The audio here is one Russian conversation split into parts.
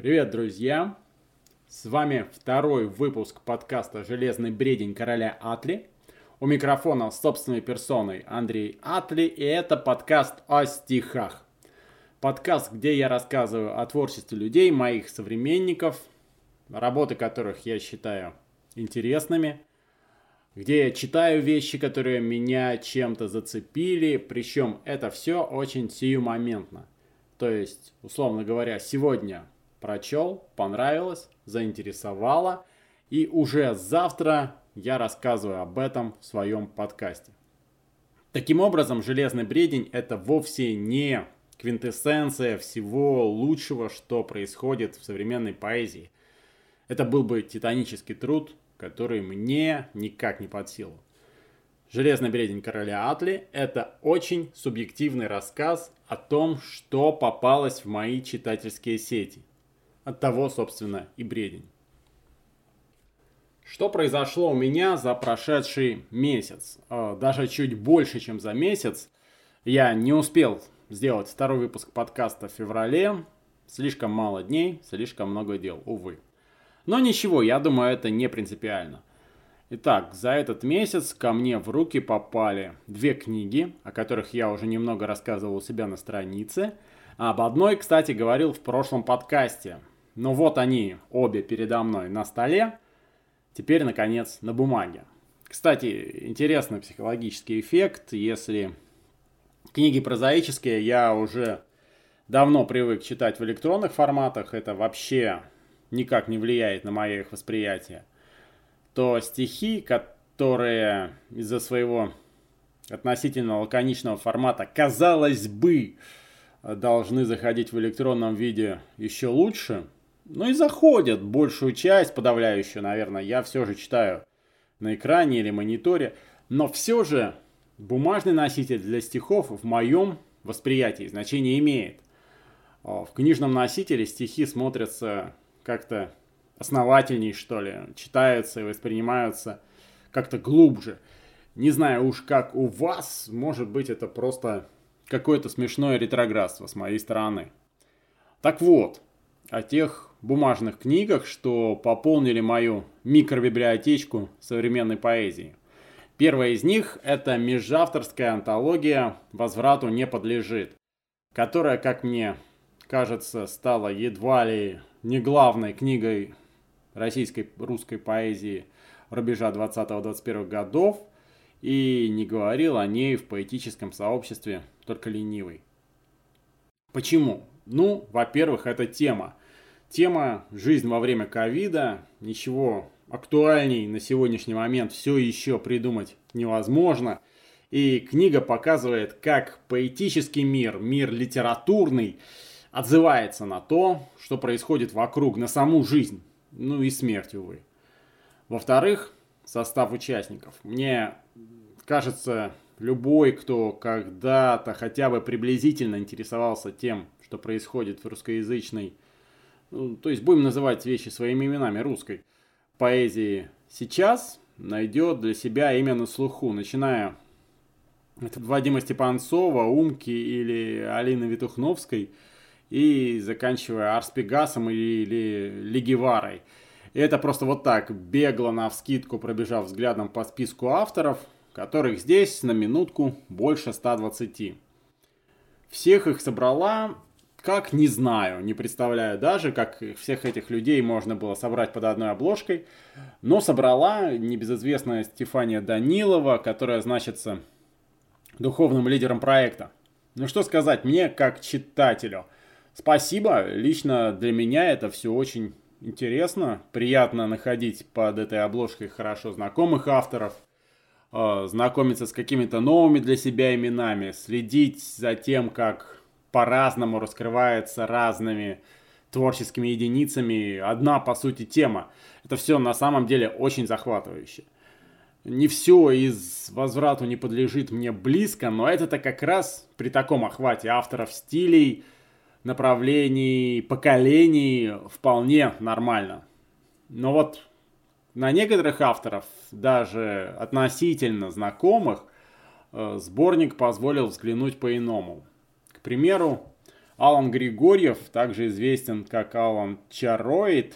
Привет, друзья! С вами второй выпуск подкаста «Железный бредень короля Атли». У микрофона собственной персоной Андрей Атли, и это подкаст о стихах. Подкаст, где я рассказываю о творчестве людей, моих современников, работы которых я считаю интересными, где я читаю вещи, которые меня чем-то зацепили, причем это все очень сиюмоментно. То есть, условно говоря, сегодня прочел, понравилось, заинтересовало. И уже завтра я рассказываю об этом в своем подкасте. Таким образом, «Железный бредень» — это вовсе не квинтэссенция всего лучшего, что происходит в современной поэзии. Это был бы титанический труд, который мне никак не под силу. «Железный бредень короля Атли» — это очень субъективный рассказ о том, что попалось в мои читательские сети. От того, собственно, и бредень. Что произошло у меня за прошедший месяц? А, даже чуть больше, чем за месяц. Я не успел сделать второй выпуск подкаста в феврале. Слишком мало дней, слишком много дел, увы. Но ничего, я думаю, это не принципиально. Итак, за этот месяц ко мне в руки попали две книги, о которых я уже немного рассказывал у себя на странице. Об одной, кстати, говорил в прошлом подкасте. Но вот они обе передо мной на столе. Теперь, наконец, на бумаге. Кстати, интересный психологический эффект. Если книги прозаические я уже давно привык читать в электронных форматах, это вообще никак не влияет на мое их восприятие, то стихи, которые из-за своего относительно лаконичного формата, казалось бы, должны заходить в электронном виде еще лучше – ну и заходят большую часть, подавляющую, наверное, я все же читаю на экране или мониторе. Но все же бумажный носитель для стихов в моем восприятии значение имеет. В книжном носителе стихи смотрятся как-то основательней, что ли, читаются и воспринимаются как-то глубже. Не знаю уж как у вас, может быть это просто какое-то смешное ретроградство с моей стороны. Так вот, о тех бумажных книгах, что пополнили мою микробиблиотечку современной поэзии. Первая из них – это межавторская антология «Возврату не подлежит», которая, как мне кажется, стала едва ли не главной книгой российской русской поэзии рубежа 20-21 годов и не говорил о ней в поэтическом сообществе только ленивый. Почему? Ну, во-первых, это тема – Тема «Жизнь во время ковида». Ничего актуальней на сегодняшний момент все еще придумать невозможно. И книга показывает, как поэтический мир, мир литературный, отзывается на то, что происходит вокруг, на саму жизнь. Ну и смерть, увы. Во-вторых, состав участников. Мне кажется, любой, кто когда-то хотя бы приблизительно интересовался тем, что происходит в русскоязычной ну, то есть будем называть вещи своими именами русской поэзии сейчас, найдет для себя имя на слуху, начиная от Вадима Степанцова, Умки или Алины Витухновской и заканчивая Арспегасом или, или Легеварой. Это просто вот так, бегло на вскидку, пробежав взглядом по списку авторов, которых здесь на минутку больше 120. Всех их собрала как, не знаю, не представляю даже, как всех этих людей можно было собрать под одной обложкой. Но собрала небезызвестная Стефания Данилова, которая значится духовным лидером проекта. Ну что сказать, мне как читателю. Спасибо, лично для меня это все очень интересно. Приятно находить под этой обложкой хорошо знакомых авторов э, знакомиться с какими-то новыми для себя именами, следить за тем, как по-разному раскрывается разными творческими единицами одна, по сути, тема. Это все на самом деле очень захватывающе. Не все из «Возврату не подлежит» мне близко, но это-то как раз при таком охвате авторов стилей, направлений, поколений вполне нормально. Но вот на некоторых авторов, даже относительно знакомых, э, сборник позволил взглянуть по-иному. К примеру, Алан Григорьев, также известен как Алан Чароид,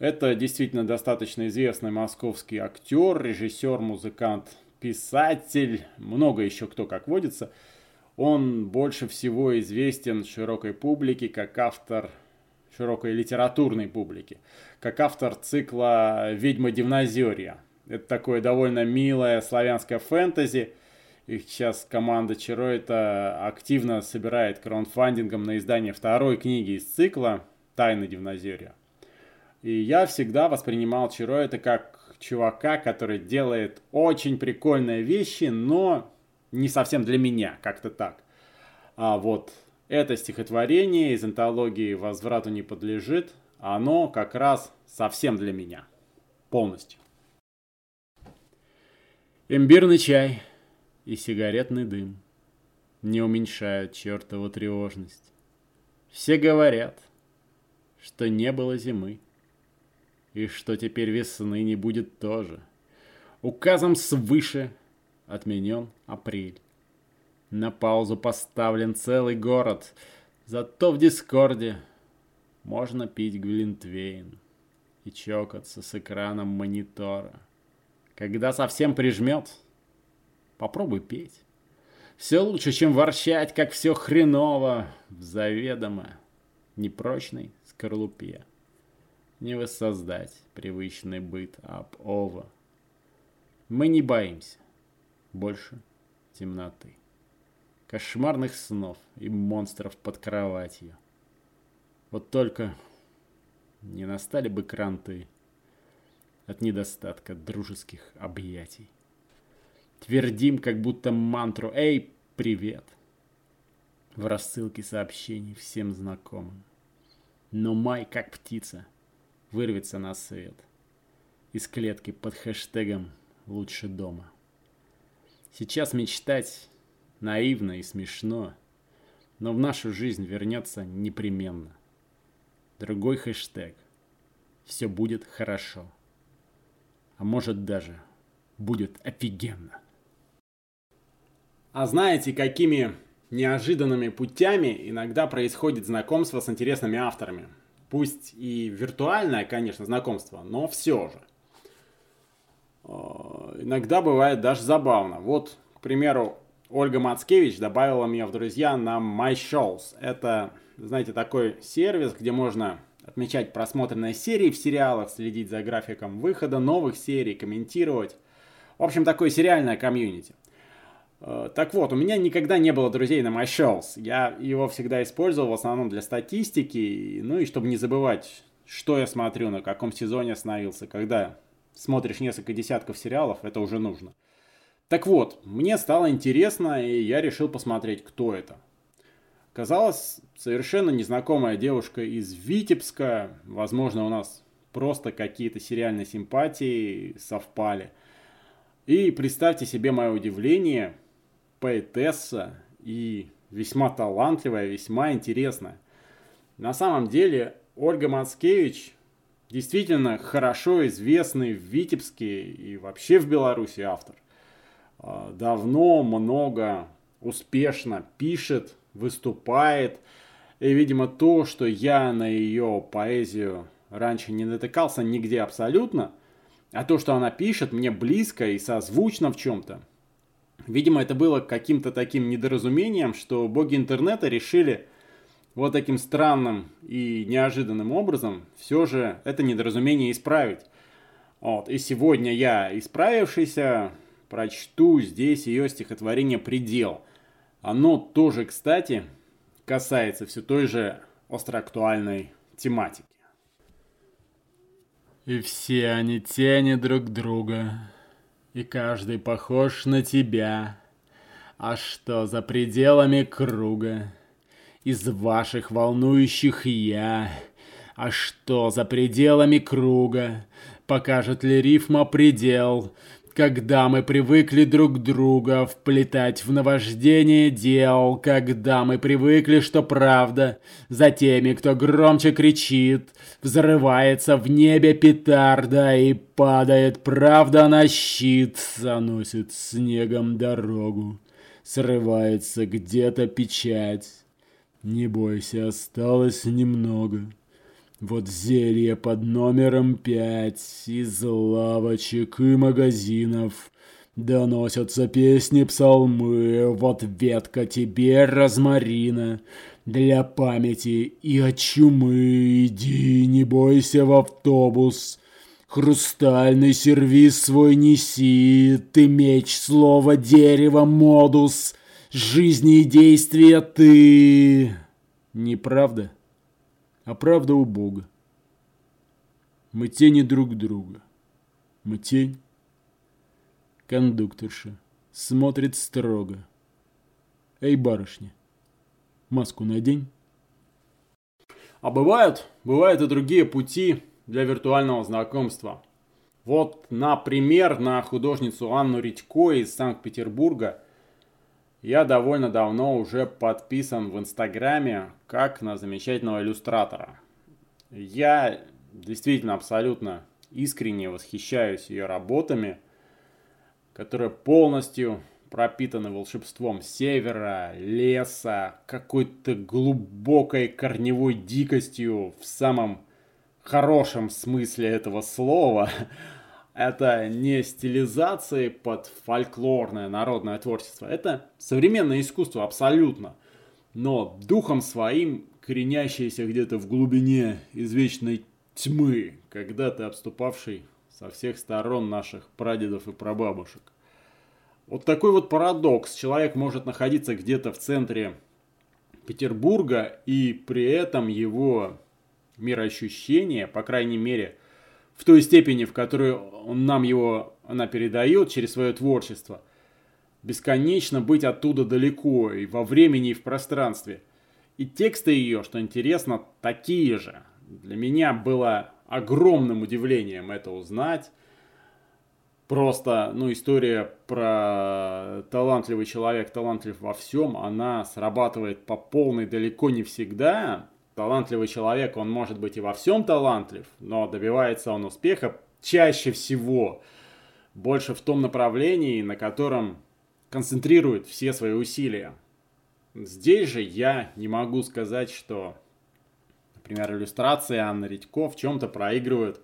это действительно достаточно известный московский актер, режиссер, музыкант, писатель, много еще кто как водится. Он больше всего известен широкой публике как автор широкой литературной публики, как автор цикла «Ведьма Дивнозерья». Это такое довольно милое славянское фэнтези. Их сейчас команда Чароита активно собирает краудфандингом на издание второй книги из цикла «Тайны Дивнозерья». И я всегда воспринимал Чароита как чувака, который делает очень прикольные вещи, но не совсем для меня, как-то так. А вот это стихотворение из антологии «Возврату не подлежит», оно как раз совсем для меня. Полностью. Имбирный чай и сигаретный дым не уменьшают чертову тревожность. Все говорят, что не было зимы, и что теперь весны не будет тоже. Указом свыше отменен апрель. На паузу поставлен целый город, зато в Дискорде можно пить глинтвейн и чокаться с экраном монитора. Когда совсем прижмет, попробуй петь. Все лучше, чем ворчать, как все хреново в заведомо непрочной скорлупе. Не воссоздать привычный быт об ова. Мы не боимся больше темноты, кошмарных снов и монстров под кроватью. Вот только не настали бы кранты от недостатка дружеских объятий. Твердим, как будто мантру «Эй, привет!» в рассылке сообщений всем знакомым. Но май, как птица, вырвется на свет из клетки под хэштегом «Лучше дома». Сейчас мечтать наивно и смешно, но в нашу жизнь вернется непременно. Другой хэштег «Все будет хорошо» а может даже будет офигенно. А знаете, какими неожиданными путями иногда происходит знакомство с интересными авторами? Пусть и виртуальное, конечно, знакомство, но все же. Э, иногда бывает даже забавно. Вот, к примеру, Ольга Мацкевич добавила меня в друзья на MyShows. Это, знаете, такой сервис, где можно отмечать просмотренные серии в сериалах, следить за графиком выхода новых серий, комментировать. В общем, такое сериальное комьюнити. Э, так вот, у меня никогда не было друзей на MyShows. Я его всегда использовал в основном для статистики, ну и чтобы не забывать, что я смотрю, на каком сезоне остановился. Когда смотришь несколько десятков сериалов, это уже нужно. Так вот, мне стало интересно, и я решил посмотреть, кто это. Казалось, совершенно незнакомая девушка из Витебска. Возможно, у нас просто какие-то сериальные симпатии совпали. И представьте себе мое удивление, поэтесса и весьма талантливая, весьма интересная. На самом деле, Ольга Мацкевич действительно хорошо известный в Витебске и вообще в Беларуси автор. А, давно, много, успешно пишет, выступает. И, видимо, то, что я на ее поэзию раньше не натыкался нигде абсолютно, а то, что она пишет, мне близко и созвучно в чем-то. Видимо, это было каким-то таким недоразумением, что боги интернета решили вот таким странным и неожиданным образом все же это недоразумение исправить. Вот. И сегодня я, исправившийся, прочту здесь ее стихотворение «Предел». Оно тоже, кстати, касается все той же остроактуальной тематики. И все они тени друг друга, и каждый похож на тебя. А что за пределами круга из ваших волнующих я? А что за пределами круга покажет ли рифма предел? Когда мы привыкли друг друга вплетать в наваждение дел, Когда мы привыкли, что правда за теми, кто громче кричит, Взрывается в небе петарда и падает правда на щит, Заносит снегом дорогу, срывается где-то печать. Не бойся, осталось немного. Вот зелье под номером пять из лавочек и магазинов. Доносятся песни псалмы, вот ветка тебе розмарина. Для памяти и от чумы иди, не бойся в автобус. Хрустальный сервис свой неси, ты меч, слово, дерево, модус, жизни и действия ты. Неправда? А правда у Бога. Мы тени друг друга. Мы тень. Кондукторша смотрит строго. Эй, барышня, маску надень. А бывают, бывают и другие пути для виртуального знакомства. Вот, например, на художницу Анну Редько из Санкт-Петербурга – я довольно давно уже подписан в Инстаграме как на замечательного иллюстратора. Я действительно абсолютно искренне восхищаюсь ее работами, которые полностью пропитаны волшебством севера, леса, какой-то глубокой корневой дикостью в самом хорошем смысле этого слова – это не стилизации под фольклорное народное творчество, это современное искусство абсолютно, но духом своим коренящееся где-то в глубине извечной тьмы, когда-то обступавшей со всех сторон наших прадедов и прабабушек. Вот такой вот парадокс. Человек может находиться где-то в центре Петербурга, и при этом его мироощущение, по крайней мере, в той степени, в которой он нам его, она передает через свое творчество, бесконечно быть оттуда далеко и во времени, и в пространстве. И тексты ее, что интересно, такие же. Для меня было огромным удивлением это узнать. Просто, ну, история про талантливый человек, талантлив во всем, она срабатывает по полной далеко не всегда, талантливый человек, он может быть и во всем талантлив, но добивается он успеха чаще всего больше в том направлении, на котором концентрирует все свои усилия. Здесь же я не могу сказать, что, например, иллюстрации Анны Редько в чем-то проигрывают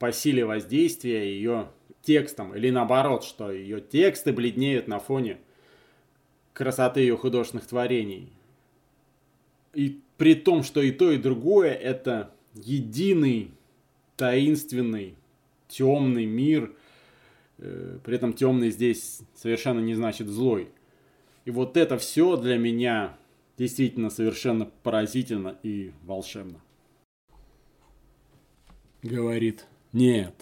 по силе воздействия ее текстом, или наоборот, что ее тексты бледнеют на фоне красоты ее художественных творений. И при том, что и то, и другое это единый, таинственный, темный мир. Э, при этом темный здесь совершенно не значит злой. И вот это все для меня действительно совершенно поразительно и волшебно. Говорит, нет.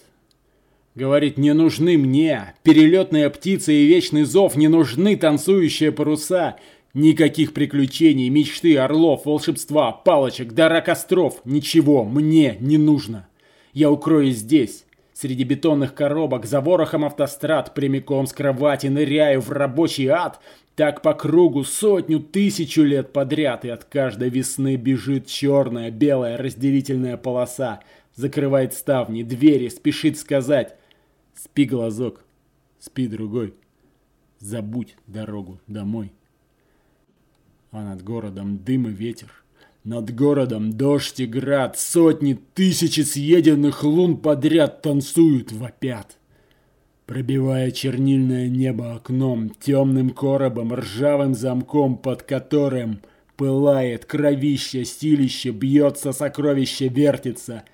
Говорит, не нужны мне перелетные птицы и вечный зов, не нужны танцующие паруса, Никаких приключений, мечты, орлов, волшебства, палочек, дара костров. Ничего мне не нужно. Я укроюсь здесь, среди бетонных коробок, за ворохом автострад, прямиком с кровати ныряю в рабочий ад, так по кругу сотню, тысячу лет подряд, и от каждой весны бежит черная, белая разделительная полоса, закрывает ставни, двери, спешит сказать «Спи, глазок, спи, другой, забудь дорогу домой» а над городом дым и ветер. Над городом дождь и град, сотни, тысячи съеденных лун подряд танцуют, вопят. Пробивая чернильное небо окном, темным коробом, ржавым замком, под которым пылает кровище, силище, бьется сокровище, вертится,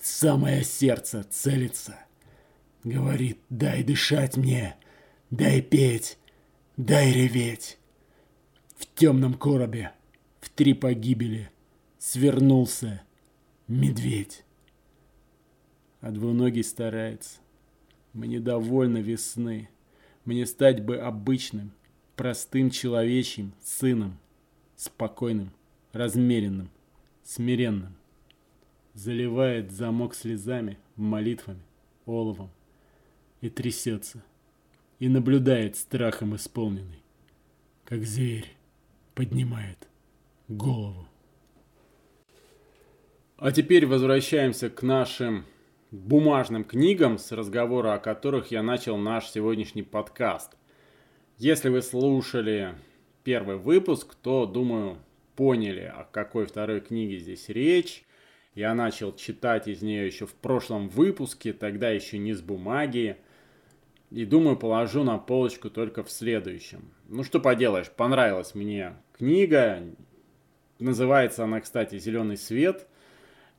самое сердце целится. Говорит, дай дышать мне, дай петь, дай реветь. В темном коробе, в три погибели, свернулся медведь. А двуногий старается. Мне довольно весны. Мне стать бы обычным, простым человечьим сыном, спокойным, размеренным, смиренным. Заливает замок слезами, молитвами, оловом и трясется, и наблюдает страхом исполненный, как зверь поднимает голову. А теперь возвращаемся к нашим бумажным книгам, с разговора о которых я начал наш сегодняшний подкаст. Если вы слушали первый выпуск, то, думаю, поняли, о какой второй книге здесь речь. Я начал читать из нее еще в прошлом выпуске, тогда еще не с бумаги. И думаю, положу на полочку только в следующем. Ну что поделаешь, понравилась мне книга. Называется она, кстати, «Зеленый свет».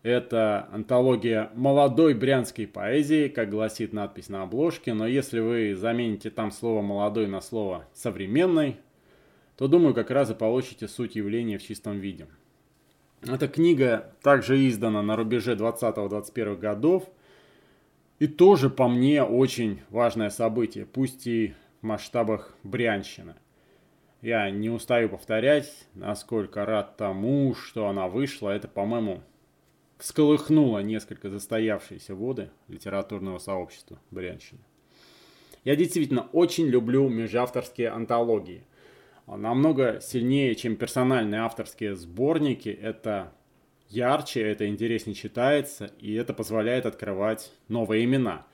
Это антология молодой брянской поэзии, как гласит надпись на обложке. Но если вы замените там слово «молодой» на слово «современный», то, думаю, как раз и получите суть явления в чистом виде. Эта книга также издана на рубеже 20-21 годов. И тоже, по мне, очень важное событие, пусть и в масштабах Брянщины. Я не устаю повторять, насколько рад тому, что она вышла. Это, по-моему, всколыхнуло несколько застоявшиеся воды литературного сообщества Брянщины. Я действительно очень люблю межавторские антологии – намного сильнее, чем персональные авторские сборники. Это ярче, это интереснее читается, и это позволяет открывать новые имена.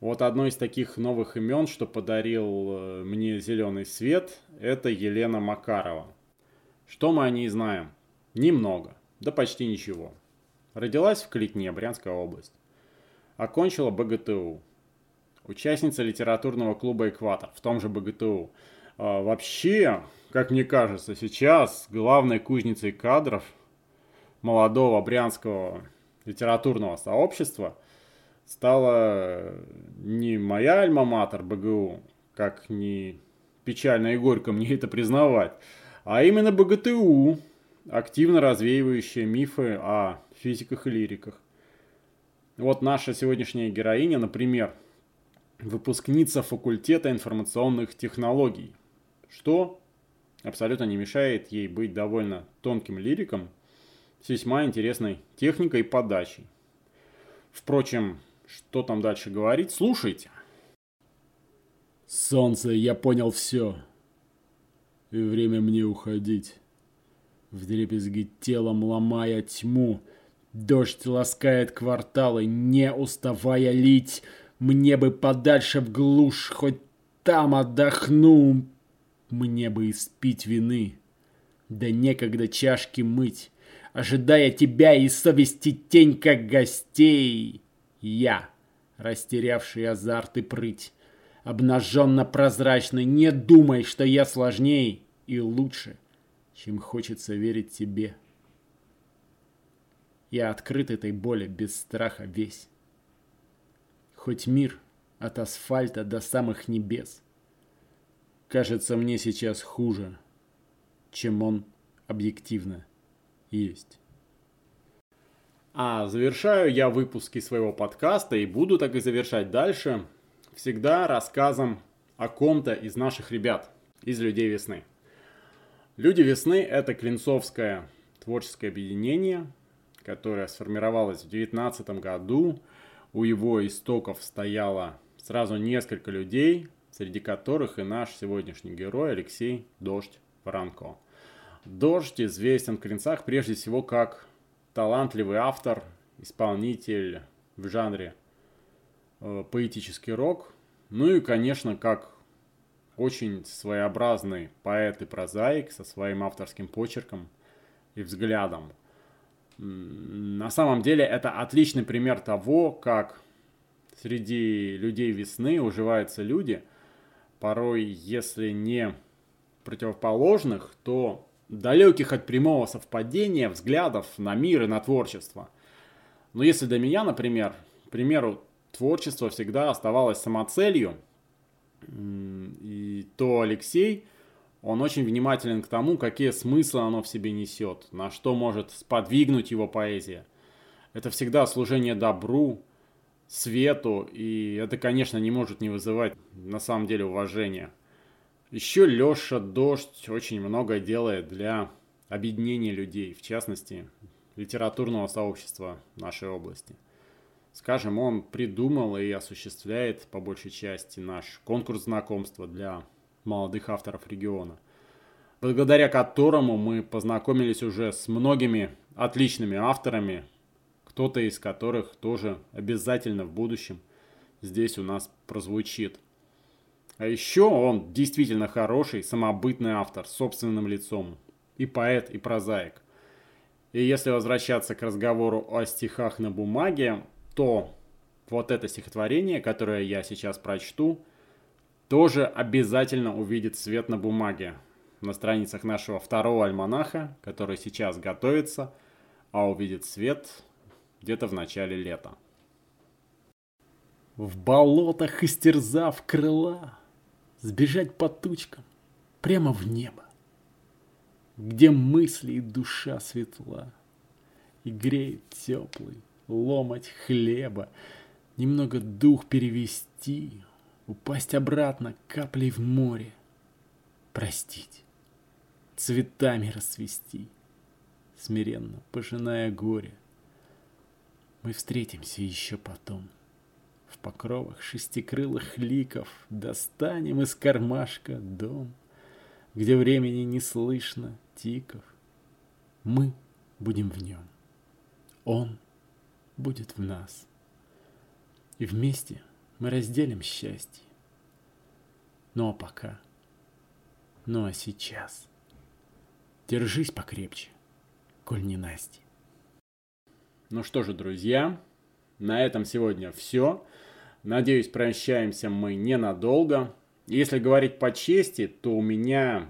Вот одно из таких новых имен, что подарил э, мне зеленый свет, это Елена Макарова. Что мы о ней знаем? Немного, да почти ничего. Родилась в Клетне, Брянская область. Окончила БГТУ. Участница литературного клуба «Экватор» в том же БГТУ. А, вообще, как мне кажется, сейчас главной кузницей кадров молодого брянского литературного сообщества стала не моя альма-матер БГУ, как ни печально и горько мне это признавать, а именно БГТУ, активно развеивающая мифы о физиках и лириках. Вот наша сегодняшняя героиня, например, выпускница факультета информационных технологий, что абсолютно не мешает ей быть довольно тонким лириком с весьма интересной техникой и подачей. Впрочем, что там дальше говорить, слушайте. Солнце, я понял все. И время мне уходить. В дребезги телом ломая тьму, Дождь ласкает кварталы, не уставая лить. Мне бы подальше в глушь, хоть там отдохну. Мне бы испить вины, да некогда чашки мыть, Ожидая тебя и совести тень, как гостей. Я, растерявший азарт и прыть, Обнаженно-прозрачный, не думай, что я сложней и лучше, чем хочется верить тебе. Я открыт этой боли без страха весь. Хоть мир от асфальта до самых небес — кажется мне сейчас хуже, чем он объективно есть. А завершаю я выпуски своего подкаста и буду так и завершать дальше, всегда рассказом о ком-то из наших ребят, из «Людей весны». «Люди весны» — это Клинцовское творческое объединение, которое сформировалось в 2019 году. У его истоков стояло сразу несколько людей, среди которых и наш сегодняшний герой Алексей Дождь Франко. Дождь известен в Клинцах прежде всего как талантливый автор, исполнитель в жанре э, поэтический рок, ну и, конечно, как очень своеобразный поэт и прозаик со своим авторским почерком и взглядом. На самом деле это отличный пример того, как среди людей весны уживаются люди – порой, если не противоположных, то далеких от прямого совпадения взглядов на мир и на творчество. Но если для меня, например, к примеру, творчество всегда оставалось самоцелью, и то Алексей, он очень внимателен к тому, какие смыслы оно в себе несет, на что может сподвигнуть его поэзия. Это всегда служение добру, свету, и это, конечно, не может не вызывать на самом деле уважения. Еще Леша Дождь очень много делает для объединения людей, в частности, литературного сообщества нашей области. Скажем, он придумал и осуществляет по большей части наш конкурс знакомства для молодых авторов региона, благодаря которому мы познакомились уже с многими отличными авторами, кто-то из которых тоже обязательно в будущем здесь у нас прозвучит. А еще он действительно хороший, самобытный автор с собственным лицом. и поэт, и прозаик. И если возвращаться к разговору о стихах на бумаге, то вот это стихотворение, которое я сейчас прочту, тоже обязательно увидит свет на бумаге на страницах нашего второго альманаха, который сейчас готовится, а увидит свет где-то в начале лета. В болотах истерзав крыла, Сбежать по тучкам прямо в небо, Где мысли и душа светла, И греет теплый ломать хлеба, Немного дух перевести, Упасть обратно каплей в море, Простить, цветами расцвести, Смиренно пожиная горе. Мы встретимся еще потом — покровах шестикрылых ликов Достанем из кармашка дом, Где времени не слышно тиков. Мы будем в нем, он будет в нас. И вместе мы разделим счастье. Ну а пока, ну а сейчас, держись покрепче, коль не Насти. Ну что же, друзья, на этом сегодня все. Надеюсь, прощаемся мы ненадолго. Если говорить по чести, то у меня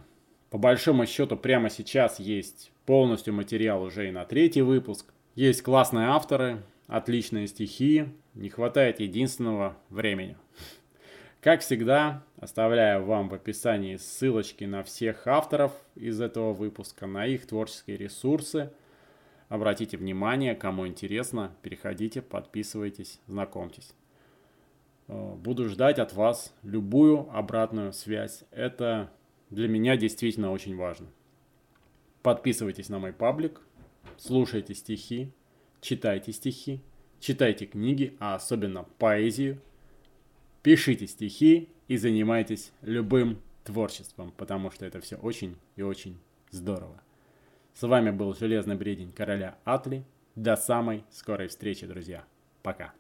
по большому счету прямо сейчас есть полностью материал уже и на третий выпуск. Есть классные авторы, отличные стихи, не хватает единственного времени. Как всегда, оставляю вам в описании ссылочки на всех авторов из этого выпуска, на их творческие ресурсы. Обратите внимание, кому интересно, переходите, подписывайтесь, знакомьтесь. Э, буду ждать от вас любую обратную связь. Это для меня действительно очень важно. Подписывайтесь на мой паблик, слушайте стихи, читайте стихи, читайте книги, а особенно поэзию. Пишите стихи и занимайтесь любым творчеством, потому что это все очень и очень здорово. С вами был Железный Бредень Короля Атли. До самой скорой встречи, друзья. Пока.